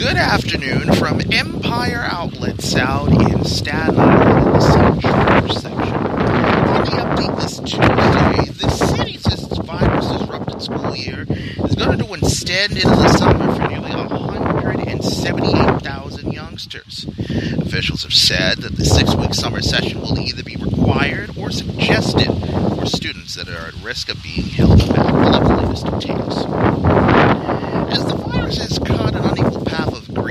Good afternoon from Empire Outlets out in Staten Island in the Central section. On the update this Tuesday, the city says its virus disrupted school year is going to extend into the summer for nearly 178,000 youngsters. Officials have said that the six week summer session will either be required or suggested for students that are at risk of being held back. We'll have the latest details. As the virus has cut an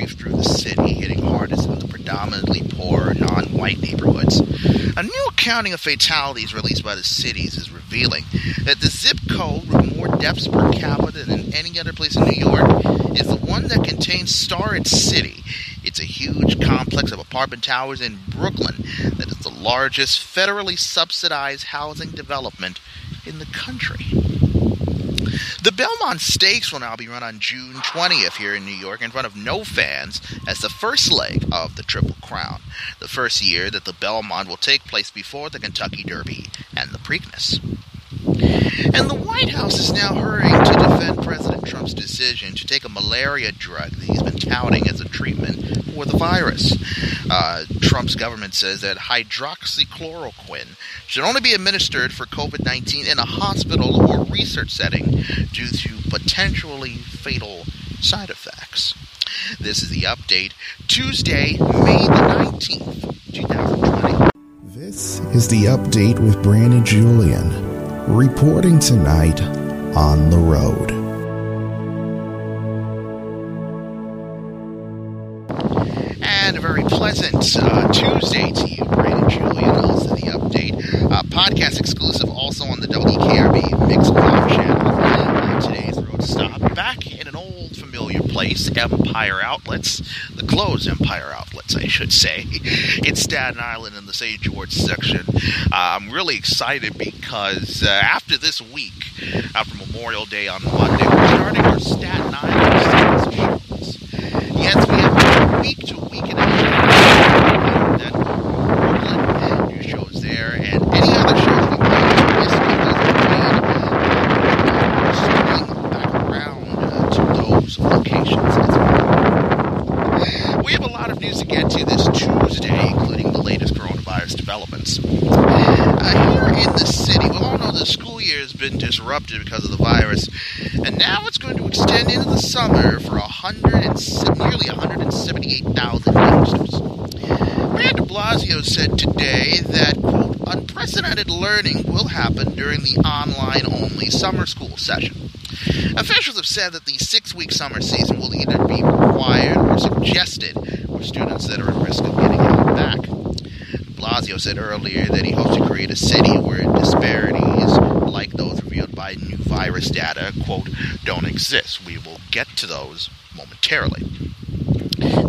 through the city, hitting hardest in the predominantly poor, non white neighborhoods, a new accounting of fatalities released by the cities is revealing that the zip code with more deaths per capita than any other place in New York is the one that contains Starrett City. It's a huge complex of apartment towers in Brooklyn that is the largest federally subsidized housing development in the country. The Belmont Stakes will now be run on June 20th here in New York in front of no fans as the first leg of the Triple Crown, the first year that the Belmont will take place before the Kentucky Derby and the Preakness. And the White House is now hurrying to defend President Trump's decision to take a malaria drug that he's been touting as a treatment for the virus. Uh, Trump's government says that hydroxychloroquine should only be administered for COVID 19 in a hospital or research setting due to potentially fatal side effects. This is the update, Tuesday, May the 19th, 2020. This is the update with Brandon Julien, reporting tonight on the road. And a very pleasant uh, Tuesday to you, Brandon Julien, also the update. Uh, podcast exclusive also on the WKRB Mixcloud channel. Uh, today's road stop back in an old familiar place, Empire Outlets, the closed Empire Outlets, I should say, in Staten Island in the St. George section. Uh, I'm really excited because uh, after this week, after Memorial Day on Monday, we're starting our Staten Island. Yes, we have a week to week and a half that Brooklyn new shows there, and any other shows we might miss because we're swinging back around uh, to those locations as well. We have a lot of news to get to this Tuesday, including the latest coronavirus developments. Uh, here in the city, we all know the school year has been because of the virus, and now it's going to extend into the summer for nearly 178,000 youngsters. Mayor de Blasio said today that, quote, unprecedented learning will happen during the online only summer school session. Officials have said that the six week summer season will either be required or suggested for students that are at risk of getting held back. Blasio said earlier that he hopes to create a city where disparities like those by new virus data, quote, don't exist. We will get to those momentarily.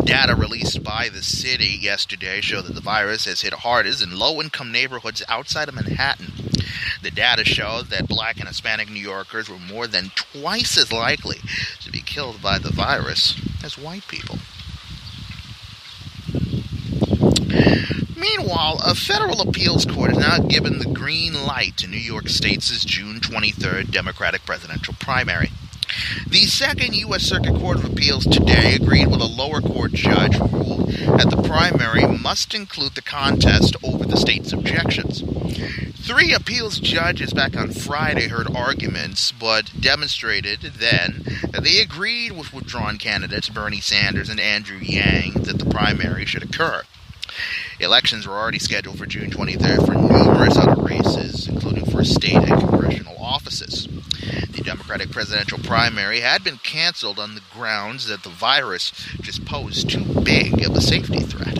Data released by the city yesterday show that the virus has hit hardest in low income neighborhoods outside of Manhattan. The data show that black and Hispanic New Yorkers were more than twice as likely to be killed by the virus as white people. Meanwhile, a federal appeals court has now given the green light to New York State's June 23rd Democratic presidential primary. The second U.S. Circuit Court of Appeals today agreed with a lower court judge who ruled that the primary must include the contest over the state's objections. Three appeals judges back on Friday heard arguments, but demonstrated then that they agreed with withdrawn candidates Bernie Sanders and Andrew Yang that the primary should occur. Elections were already scheduled for June 23rd for numerous other races, including for state and congressional offices. The Democratic presidential primary had been canceled on the grounds that the virus just posed too big of a safety threat.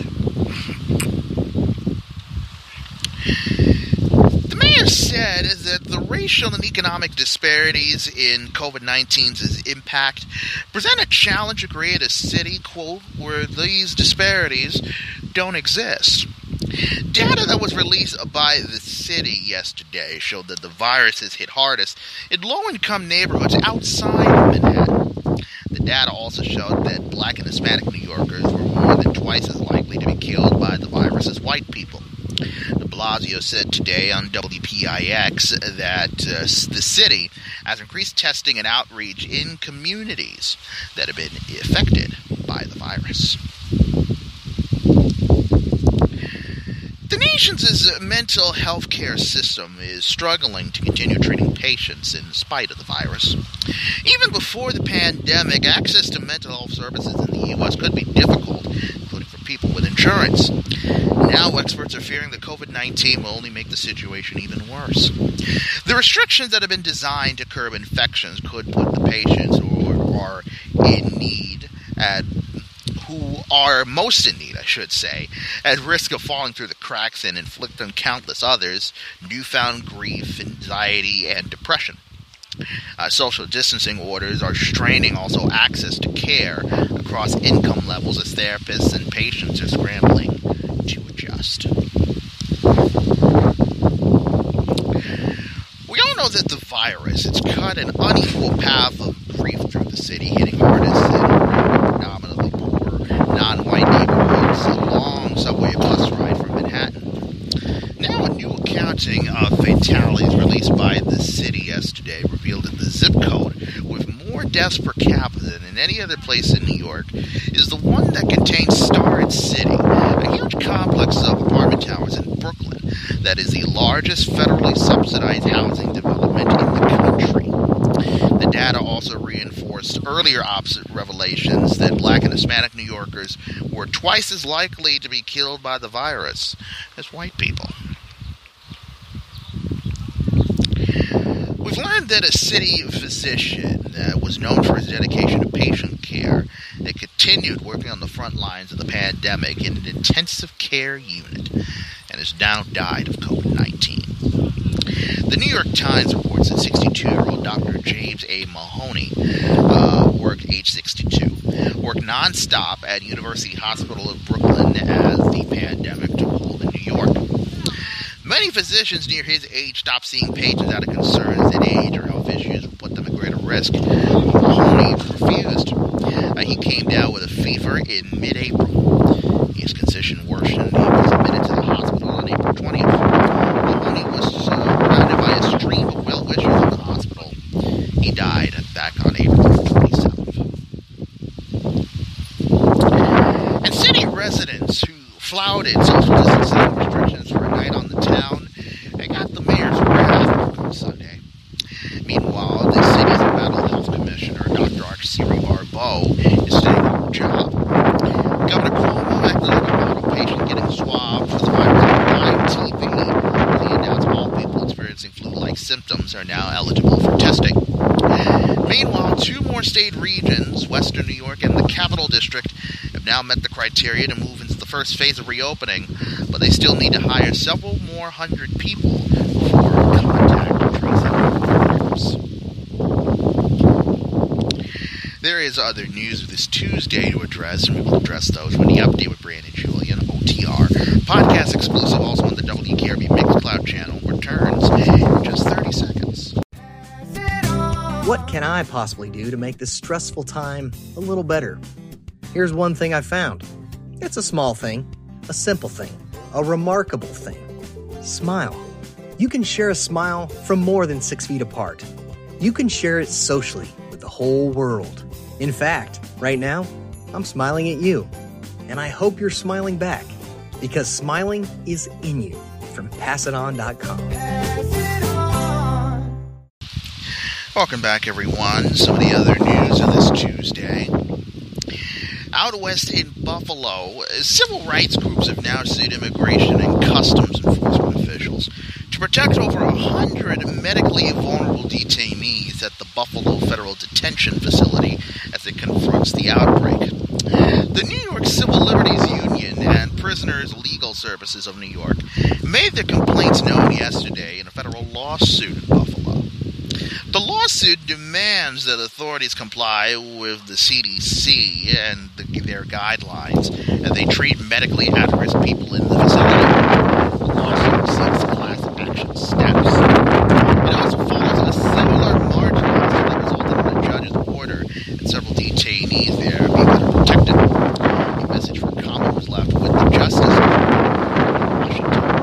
Said that the racial and economic disparities in COVID 19's impact present a challenge to create a city, quote, where these disparities don't exist. Data that was released by the city yesterday showed that the virus has hit hardest in low income neighborhoods outside of Manhattan. The data also showed that black and Hispanic New Yorkers were more than twice as likely to be killed by the virus as white people. De Blasio said today on WPIX that uh, the city has increased testing and outreach in communities that have been affected by the virus. The nation's mental health care system is struggling to continue treating patients in spite of the virus. Even before the pandemic, access to mental health services in the U.S. could be difficult, including for people with insurance. Now, experts are fearing that COVID 19 will only make the situation even worse. The restrictions that have been designed to curb infections could put the patients who are in need at who are most in need, I should say, at risk of falling through the cracks and inflict on countless others newfound grief, anxiety, and depression. Uh, social distancing orders are straining also access to care across income levels as therapists and patients are scrambling adjust. We all know that the virus it's cut an unequal path of grief through the city, hitting artists in predominantly poor, non-white neighborhoods A long subway bus ride from Manhattan. Now, a new accounting of fatalities released by the city yesterday revealed that the zip code with more deaths per capita than any other place in New York is the one that contains Starrett City, a huge complex of apartment towers in Brooklyn that is the largest federally subsidized housing development in the country. The data also reinforced earlier opposite revelations that black and Hispanic New Yorkers were twice as likely to be killed by the virus as white people. We've learned that a city physician that was known for his dedication to patient care that continued working on the front lines of the pandemic in an intensive care unit and has now died of COVID 19. The New York Times reports that 62 year old Dr. James A. Mahoney uh, worked age 62, worked nonstop at University Hospital of Brooklyn as the pandemic took hold in New York. Many physicians near his age stopped seeing patients out of concerns that age or health issues would put them at greater risk. Mahoney refused. Uh, he came down with a fever in mid-April. His condition worsened. He was admitted to the hospital on April 20th. Mahoney was uh, surrounded by a stream of well wishers in the hospital. He died back on April 27th. And city residents who flouted social distancing restrictions for a night on the town and got the mayor's wrath on Sunday. Meanwhile, the city's mental health commissioner, Dr. Oxiris Barbot, is staying on the job. Governor Cuomo acted like a model patient getting swabbed for the virus on live TV. He announced all people experiencing flu-like symptoms are now eligible for testing. Meanwhile, two more state regions, Western New York and the Capital District, have now met the criteria to move into the first phase of reopening, but they still need to hire several more hundred people for contact tracing. There is other news this Tuesday to address, and we will address those when the update with Brandon Julien, OTR. Podcast exclusive also on the WKRB Mixcloud channel returns in just 30 seconds. What can I possibly do to make this stressful time a little better? Here's one thing I found it's a small thing, a simple thing, a remarkable thing. Smile. You can share a smile from more than six feet apart. You can share it socially with the whole world. In fact, right now, I'm smiling at you. And I hope you're smiling back because smiling is in you from passiton.com. Welcome back, everyone. Some of the other news on this Tuesday. Out west in Buffalo, civil rights groups have now sued immigration and customs enforcement officials to protect over a hundred medically vulnerable detainees at the Buffalo Federal Detention Facility as it confronts the outbreak. The New York Civil Liberties Union and Prisoners Legal Services of New York made their complaints known yesterday in a federal lawsuit in Buffalo. The lawsuit demands that authorities comply with the CDC and the, their guidelines, and they treat medically at-risk people in the facility. The lawsuit seeks class action status. It also follows a similar margin that resulted in a judge's order and several detainees there being better protected. A message for comment was left with the Justice Department in Washington.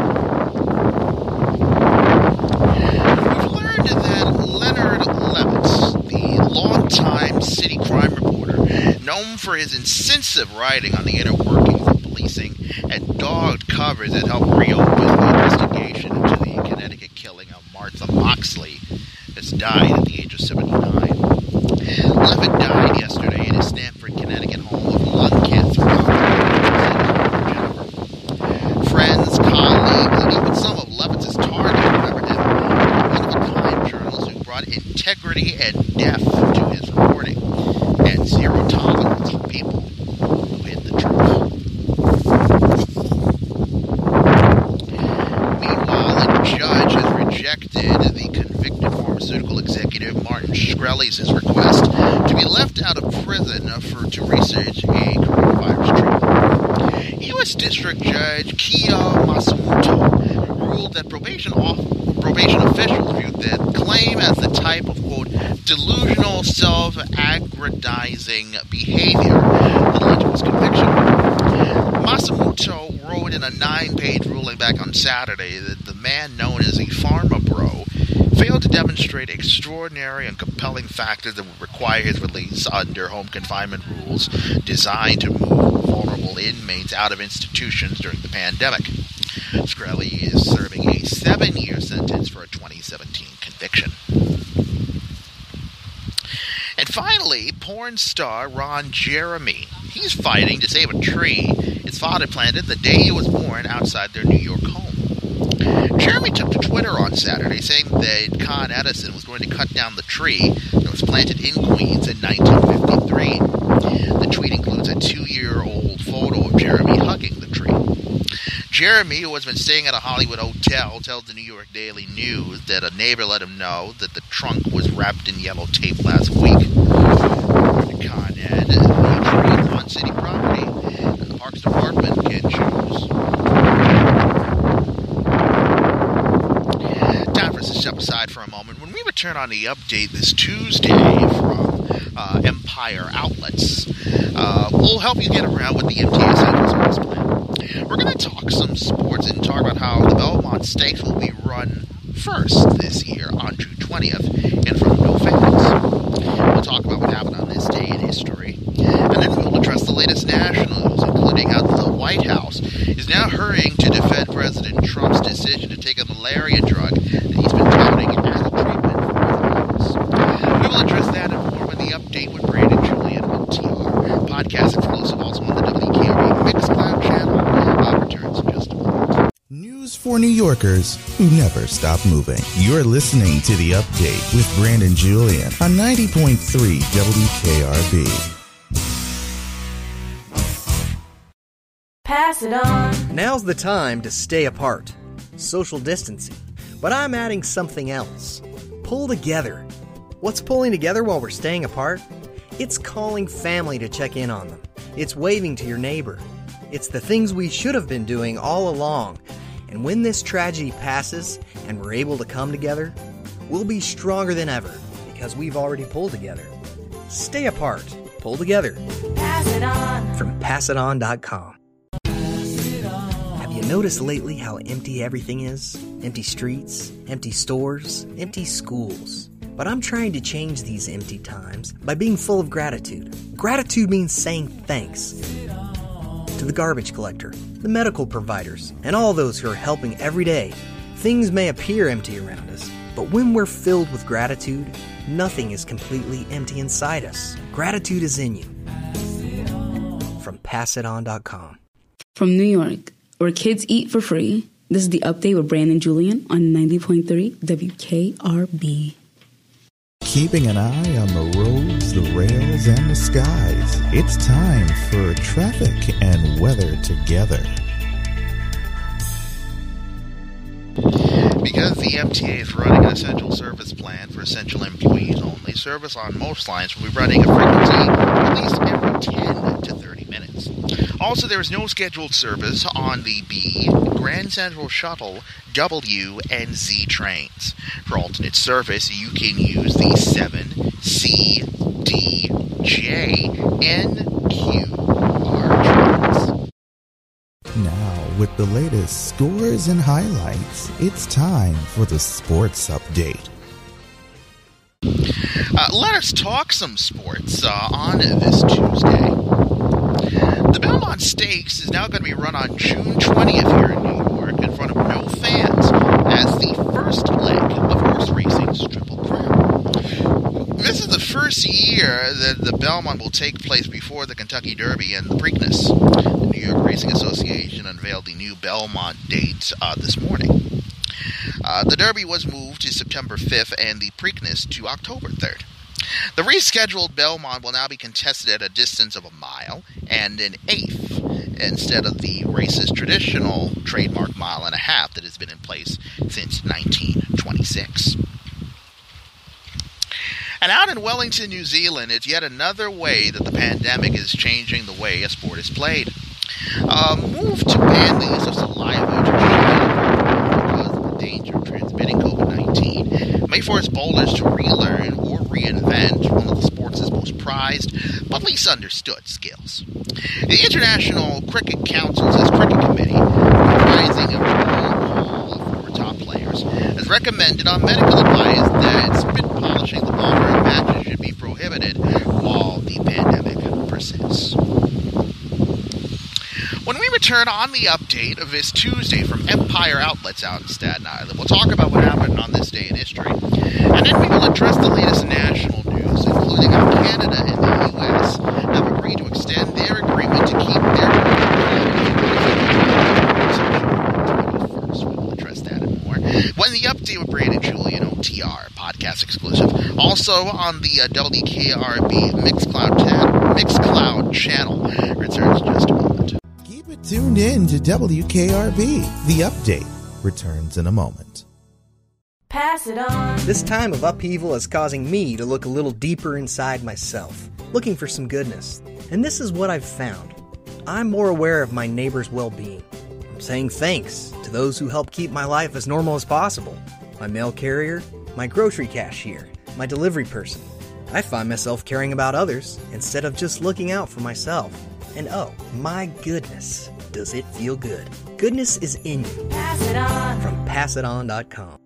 For his incisive writing on the inner workings of policing and dogged covers that helped reopen the investigation into the Connecticut killing of Martha Moxley, has died at the age of 79. Levitt died yesterday in his Stamford, Connecticut home of lung cancer. Friends, colleagues, and even some of Levitt's targets remembered him. One of a kind journalist who brought integrity and depth to his reporting, and zero tolerance for people who hid the truth. Meanwhile, a judge has rejected the convicted pharmaceutical Shkreli's request to be left out of prison for to research a coronavirus treatment. U.S. District Judge Kiyo Matsumoto ruled that probation off, probation officials viewed that claim as the type of quote delusional self-aggrandizing behavior that led to his conviction. Matsumoto wrote in a nine-page ruling back on Saturday that the man known as a pharma failed to demonstrate extraordinary and compelling factors that would require his release under home confinement rules designed to move vulnerable inmates out of institutions during the pandemic. Shkreli is serving a seven-year sentence for a 2017 conviction. And finally, porn star Ron Jeremy. He's fighting to save a tree his father planted the day he was born outside their New York. Jeremy took to Twitter on Saturday saying that Con Edison was going to cut down the tree that was planted in Queens in 1953. The tweet includes a two-year-old photo of Jeremy hugging the tree. Jeremy, who has been staying at a Hollywood hotel, tells the New York Daily News that a neighbor let him know that the trunk was wrapped in yellow tape last week. Con Ed, the tree on city property, and the Parks Department can choose. Us to step aside for a moment. When we return on the update this Tuesday from uh, Empire Outlets, uh, we'll help you get around with the Central Service Plan. We're going to talk some sports and talk about how the Belmont Stakes will be run first this year on June 20th in front of no fans. We'll talk about what happened on this day in history. And then we'll address the latest national news, including how the White House is now hurrying to defend President Trump's decision to take a malaria drug that he's been touting as a treatment for coronavirus. We will address that and more when the update with Brandon Julien on TR. Podcast exclusive also on the WKRB Mixcloud channel. Uh, returns in just a moment. News for New Yorkers who never stop moving. You're listening to The Update with Brandon Julien on 90.3 WKRB. Pass it on. Now's the time to stay apart. Social distancing. But I'm adding something else. Pull together. What's pulling together while we're staying apart? It's calling family to check in on them. It's waving to your neighbor. It's the things we should have been doing all along. And when this tragedy passes and we're able to come together, we'll be stronger than ever because we've already pulled together. Stay apart. Pull together. Pass it on. From passiton.com. Have you noticed lately how empty everything is? Empty streets, empty stores, empty schools. But I'm trying to change these empty times by being full of gratitude. Gratitude means saying thanks to the garbage collector, the medical providers, and all those who are helping every day. Things may appear empty around us, but when we're filled with gratitude, nothing is completely empty inside us. Gratitude is in you. From passiton.com. From New York, where kids eat for free, this is the update with Brandon Julien on 90.3 WKRB. Keeping an eye on the roads, the rails, and the skies. It's time for traffic and weather together. Because the MTA is running an essential service plan for essential employees only, service on most lines will be running a frequency at least every 10 to 30 minutes. Also, there is no scheduled service on the B, Grand Central Shuttle, W, and Z trains. For alternate service, you can use the 7, C, D, J, and Q, R trains. Now, with the latest scores and highlights, it's time for the sports update. Uh, let us talk some sports uh, on this Tuesday. Race is now going to be run on June 20th here in New York in front of no fans as the first leg of horse racing's Triple Crown. This is the first year that the Belmont will take place before the Kentucky Derby and the Preakness. The New York Racing Association unveiled the new Belmont date uh, this morning. Uh, the Derby was moved to September 5th and the Preakness to October 3rd. The rescheduled Belmont will now be contested at a distance of a mile and an eighth instead of the race's traditional trademark mile and a half that has been in place since 1926. And out in Wellington, New Zealand, it's yet another way that the pandemic is changing the way a sport is played. A move to use of saliva to because of the of COVID 19 may force bowlers to relearn or reinvent one of the sport's most prized but least understood skills. The International Cricket Council's Cricket Committee, comprising a whole of former top players, has recommended on medical advice that spit polishing the ball during matches should be prohibited while the pandemic persists. When we return on the update of this Tuesday from Empire Outlets out in Staten Island, we'll talk about what happened on this day in history. And then we will address the latest national news, including how Canada and the U.S. have agreed to extend their agreement to keep their first. We will address that and more. When the update with Brandon Julien OTR, podcast exclusive. Also on the uh, WKRB Mixcloud, ta- Mixcloud channel. Returns just tuned in to WKRB. The update returns in a moment. Pass it on. This time of upheaval is causing me to look a little deeper inside myself, looking for some goodness. And this is what I've found. I'm more aware of my neighbor's well being. I'm saying thanks to those who help keep my life as normal as possible my mail carrier, my grocery cashier, my delivery person. I find myself caring about others instead of just looking out for myself. And oh, my goodness, does it feel good? Goodness is in you Pass it on. from passiton.com.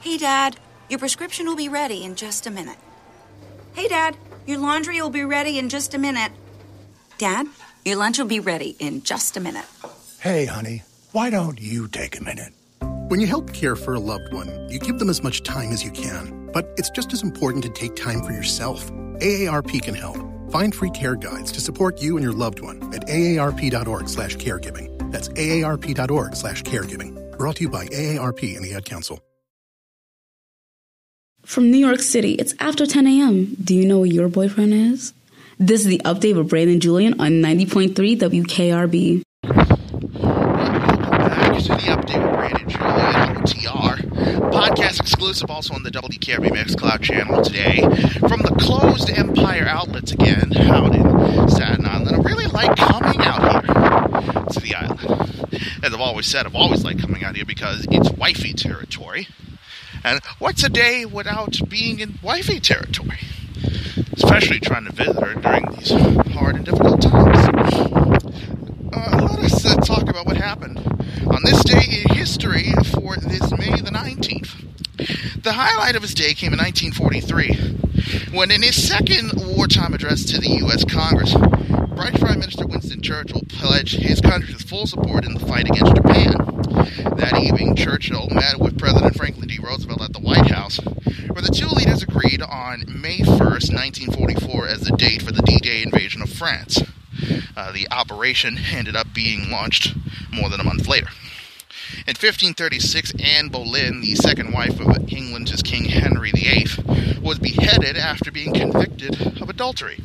Hey, Dad, your prescription will be ready in just a minute. Hey, Dad, your laundry will be ready in just a minute. Dad, your lunch will be ready in just a minute. Hey, honey, why don't you take a minute? When you help care for a loved one, you give them as much time as you can. But it's just as important to take time for yourself. AARP can help. Find free care guides to support you and your loved one at aarp.org slash caregiving. That's aarp.org slash caregiving. Brought to you by AARP and the Ad Council. From New York City, it's after 10 a.m. Do you know where your boyfriend is? This is the update with Brandon Julien on 90.3 WKRB. Welcome Back to the update with Brandon Julien OTR. Podcast exclusive also on the WKRB Mixcloud channel today. From the closed Empire outlets again out in Staten Island. I really like coming out here to the island. As I've always said, I've always liked coming out here because it's wifey territory. And what's a day without being in wifey territory? Especially trying to visit her during these hard and difficult times. Uh, let us uh, talk about what happened on this day in history for this May the 19th. The highlight of his day came in 1943, when in his second wartime address to the U.S. Congress, British Prime Minister Winston Churchill pledged his country's full support in the fight against Japan. That evening, Churchill met with President Franklin D. Roosevelt at the White House, where the two leaders agreed on May 1st, 1944, as the date for the D-Day invasion of France. Uh, the operation ended up being launched more than a month later. In 1536, Anne Boleyn, the second wife of England's King Henry VIII, was beheaded after being convicted of adultery.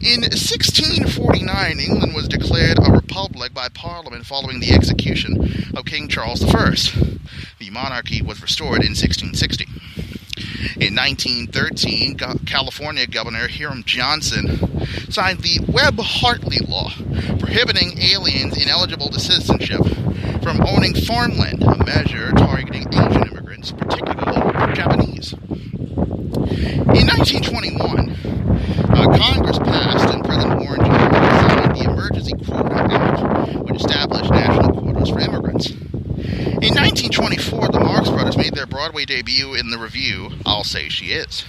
In 1649, England was declared a republic by Parliament following the execution of King Charles I. The monarchy was restored in 1660. In 1913, California Governor Hiram Johnson signed the Webb-Haney Law, prohibiting aliens ineligible to citizenship from owning farmland, a measure targeting Asian immigrants, particularly Japanese. In 1921, uh, Congress passed and President Warren G. Signed the Emergency Quota Act, which established national quotas for immigrants. In 1924, the Marx Brothers made their Broadway debut in the review I'll Say She Is.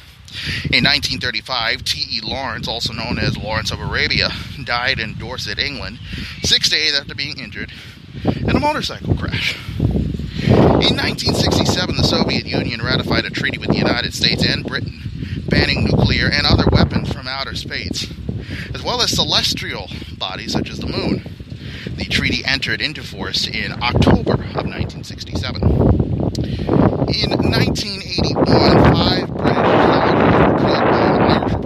In 1935, T.E. Lawrence, also known as Lawrence of Arabia, died in Dorset, England, six days after being injured in a motorcycle crash. In 1967, the Soviet Union ratified a treaty with the United States and Britain banning nuclear and other weapons from outer space, as well as celestial bodies such as the moon. The treaty entered into force in October of 1967. In 1981, five British soldiers were killed by an Irish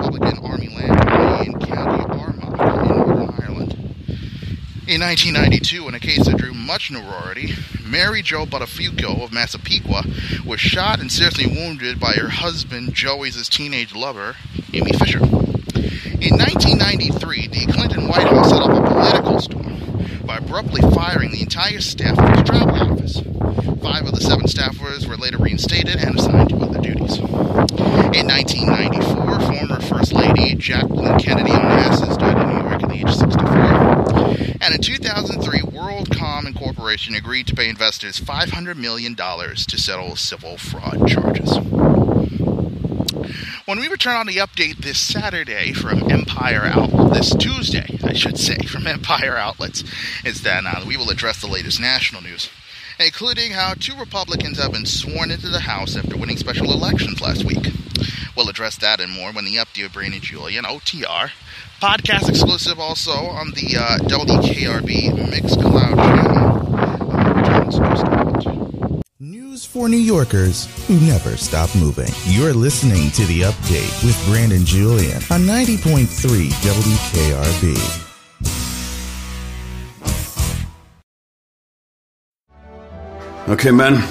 In 1992, in a case that drew much notoriety, Mary Jo Buttafuoco of Massapequa was shot and seriously wounded by her husband Joey's teenage lover, Amy Fisher. In 1993, the Clinton White House set up a political storm by abruptly firing the entire staff of the travel office. Five of the seven staffers were later reinstated and assigned to other duties. In 1994, former First Lady Jacqueline Kennedy Onassis died in New York at the age of 64. And in 2003, WorldCom Incorporation agreed to pay investors $500 million to settle civil fraud charges. When we return on the update this Saturday from Empire Outlet, this Tuesday, I should say, from Empire Outlets is that Island, we will address the latest national news, including how two Republicans have been sworn into the House after winning special elections last week. We'll address that and more when the update with Brandon Julien, OTR, podcast exclusive also on the uh, WKRB Mixcloud channel. Returns just a moment. News for New Yorkers who never stop moving. You're listening to The Update with Brandon Julien on 90.3 WKRB. Okay, men.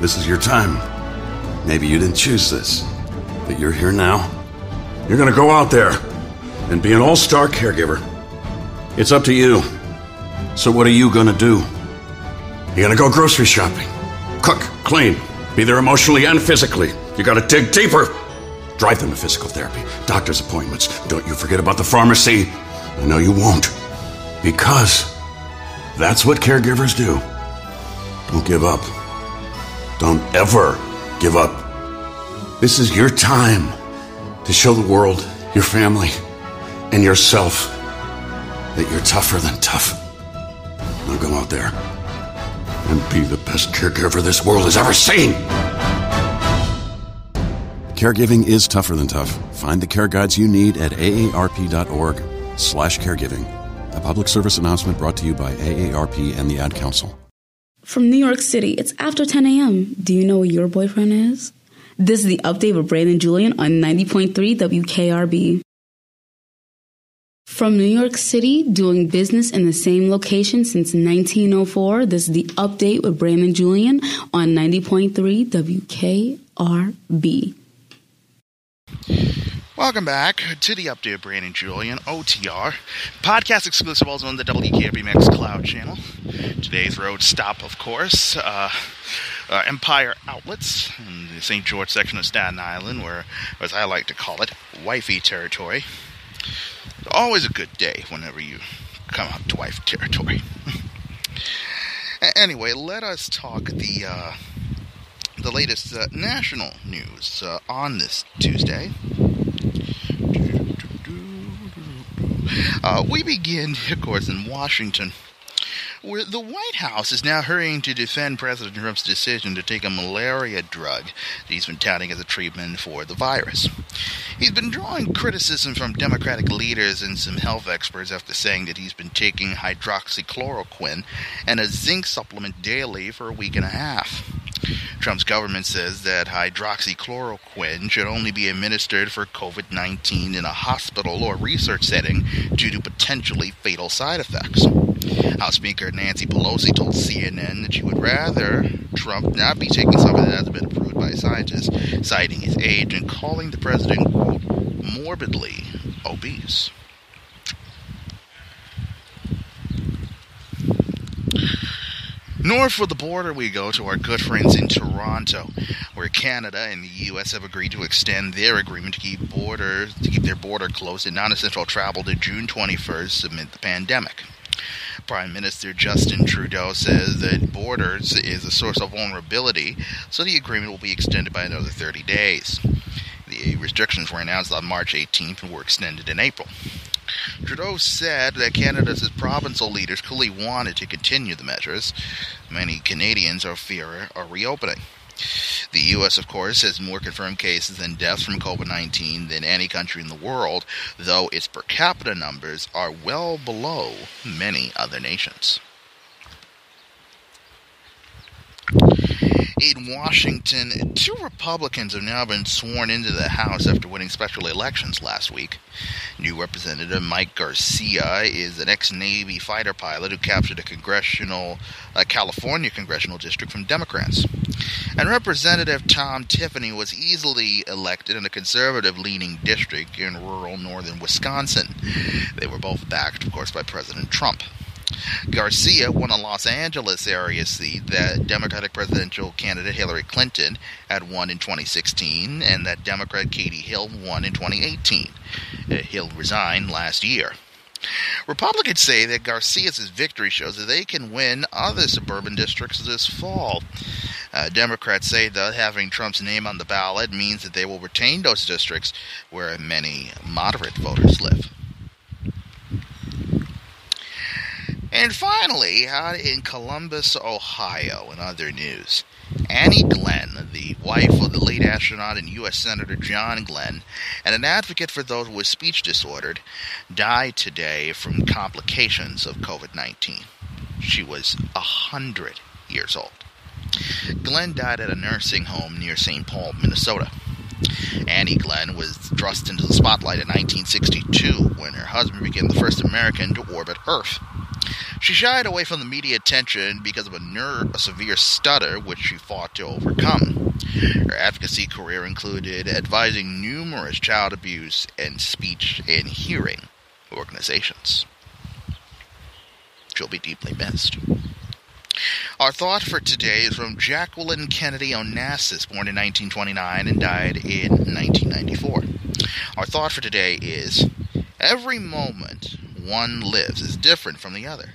This is your time. Maybe you didn't choose this, but you're here now. You're gonna go out there and be an all star caregiver. It's up to you. So, what are you gonna do? You're gonna go grocery shopping, cook, clean, be there emotionally and physically. You gotta dig deeper. Drive them to physical therapy, doctor's appointments. Don't you forget about the pharmacy. I know you won't. Because that's what caregivers do. Don't give up. Don't ever give up. This is your time to show the world, your family, and yourself that you're tougher than tough. Now go out there and be the best caregiver this world has ever seen. Caregiving is tougher than tough. Find the care guides you need at aarp.org slash caregiving. A public service announcement brought to you by AARP and the Ad Council. From New York City, it's after 10 a.m. Do you know where your boyfriend is? This is the update with Brandon Julien on 90.3 WKRB. From New York City, doing business in the same location since 1904, this is the update with Brandon Julien on 90.3 WKRB. Welcome back to the update Brandon Julien, OTR. Podcast exclusive also on the WKRB Mix Cloud channel. Today's road stop, of course, uh, uh, Empire Outlets in the St. George section of Staten Island, where, as I like to call it, wifey territory. Always a good day whenever you come up to wife territory. anyway, let us talk the uh, the latest uh, national news uh, on this Tuesday. Uh, we begin, of course, in Washington, where the White House is now hurrying to defend President Trump's decision to take a malaria drug that he's been touting as a treatment for the virus. He's been drawing criticism from Democratic leaders and some health experts after saying that he's been taking hydroxychloroquine and a zinc supplement daily for a week and a half. Trump's government says that hydroxychloroquine should only be administered for COVID 19 in a hospital or research setting due to potentially fatal side effects. House Speaker Nancy Pelosi told CNN that she would rather Trump not be taking something that hasn't been approved by scientists, citing his age and calling the president, quote, morbidly obese. North of the border, we go to our good friends in Toronto, where Canada and the U.S. have agreed to extend their agreement to keep border to keep their border closed and non-essential travel to June 21st amid the pandemic. Prime Minister Justin Trudeau says that borders is a source of vulnerability, so the agreement will be extended by another 30 days. The restrictions were announced on March 18th and were extended in April. Trudeau said that Canada's provincial leaders clearly wanted to continue the measures. Many Canadians are fear a reopening. The U.S., of course, has more confirmed cases and deaths from COVID 19 than any country in the world, though its per capita numbers are well below many other nations. In Washington, two Republicans have now been sworn into the House after winning special elections last week. New Representative Mike Garcia is an ex-Navy fighter pilot who captured a congressional, a California congressional district from Democrats. And Representative Tom Tiffany was easily elected in a conservative-leaning district in rural northern Wisconsin. They were both backed, of course, by President Trump. Garcia won a Los Angeles area seat that Democratic presidential candidate Hillary Clinton had won in 2016 and that Democrat Katie Hill won in 2018. Uh, Hill resigned last year. Republicans say that Garcia's victory shows that they can win other suburban districts this fall. Uh, Democrats say that having Trump's name on the ballot means that they will retain those districts where many moderate voters live. And finally, out in Columbus, Ohio, in other news, Annie Glenn, the wife of the late astronaut and U.S. Senator John Glenn, and an advocate for those with speech disordered, died today from complications of COVID 19. She was a hundred years old. Glenn died at a nursing home near St. Paul, Minnesota. Annie Glenn was thrust into the spotlight in 1962 when her husband became the first American to orbit Earth. She shied away from the media attention because of a, ner- a severe stutter, which she fought to overcome. Her advocacy career included advising numerous child abuse and speech and hearing organizations. She'll be deeply missed. Our thought for today is from Jacqueline Kennedy Onassis, born in 1929 and died in 1994. Our thought for today is every moment one lives is different from the other.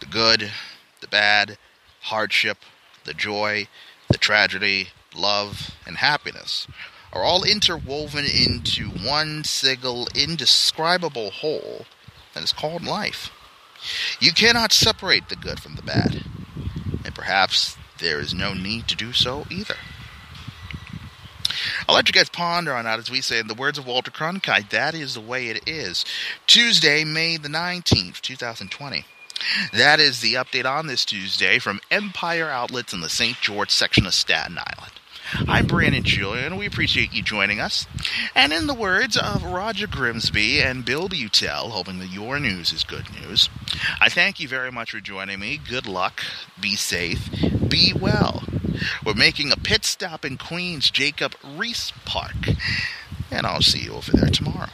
The good, the bad, hardship, the joy, the tragedy, love, and happiness are all interwoven into one single, indescribable whole that is called life. You cannot separate the good from the bad, and perhaps there is no need to do so either. I'll let you guys ponder on that as we say in the words of Walter Cronkite, that is the way it is. Tuesday, May the 19th, 2020. That is the update on this Tuesday from Empire Outlets in the St. George section of Staten Island. I'm Brandon Julien. We appreciate you joining us. And in the words of Roger Grimsby and Bill Beutel, hoping that your news is good news, I thank you very much for joining me. Good luck. Be safe. Be well. We're making a pit stop in Queens Jacob Riis Park. And I'll see you over there tomorrow.